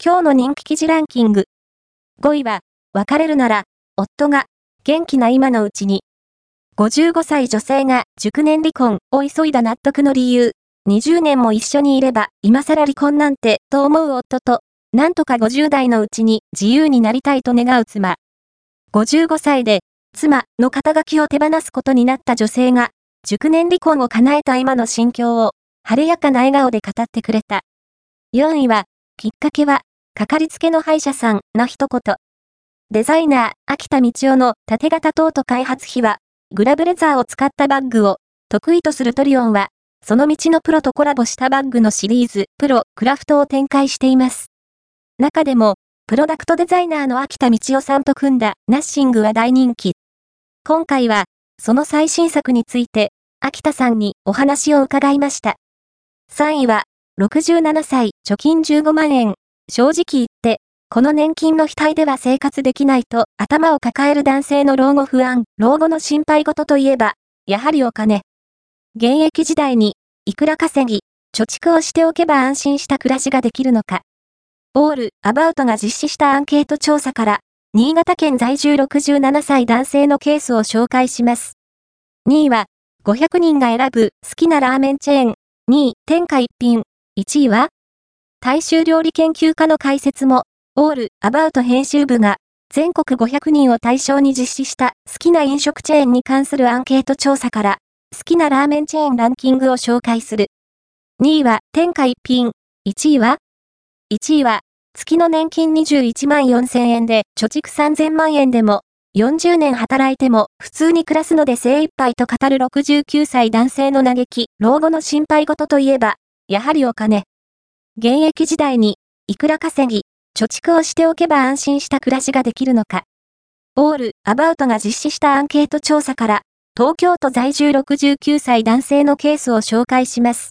今日の人気記事ランキング。5位は、別れるなら、夫が、元気な今のうちに。55歳女性が熟年離婚を急いだ納得の理由。20年も一緒にいれば、今更離婚なんて、と思う夫と、なんとか50代のうちに自由になりたいと願う妻。55歳で、妻の肩書きを手放すことになった女性が、熟年離婚を叶えた今の心境を、晴れやかな笑顔で語ってくれた。4位は、きっかけは、かかりつけの歯医者さんの一言。デザイナー、秋田道夫の縦型トート開発費は、グラブレザーを使ったバッグを、得意とするトリオンは、その道のプロとコラボしたバッグのシリーズ、プロ、クラフトを展開しています。中でも、プロダクトデザイナーの秋田道夫さんと組んだナッシングは大人気。今回は、その最新作について、秋田さんにお話を伺いました。3位は、67歳、貯金15万円、正直言って、この年金の額では生活できないと頭を抱える男性の老後不安、老後の心配事といえば、やはりお金。現役時代に、いくら稼ぎ、貯蓄をしておけば安心した暮らしができるのか。オール、アバウトが実施したアンケート調査から、新潟県在住67歳男性のケースを紹介します。2位は、500人が選ぶ好きなラーメンチェーン。2位、天下一品。1位は大衆料理研究家の解説も、オール、アバウト編集部が、全国500人を対象に実施した好きな飲食チェーンに関するアンケート調査から、好きなラーメンチェーンランキングを紹介する。2位は天下一品。1位は ?1 位は、月の年金21万4000円で貯蓄3000万円でも、40年働いても普通に暮らすので精一杯と語る69歳男性の嘆き、老後の心配事といえば、やはりお金。現役時代に、いくら稼ぎ、貯蓄をしておけば安心した暮らしができるのか。オール、アバウトが実施したアンケート調査から、東京都在住69歳男性のケースを紹介します。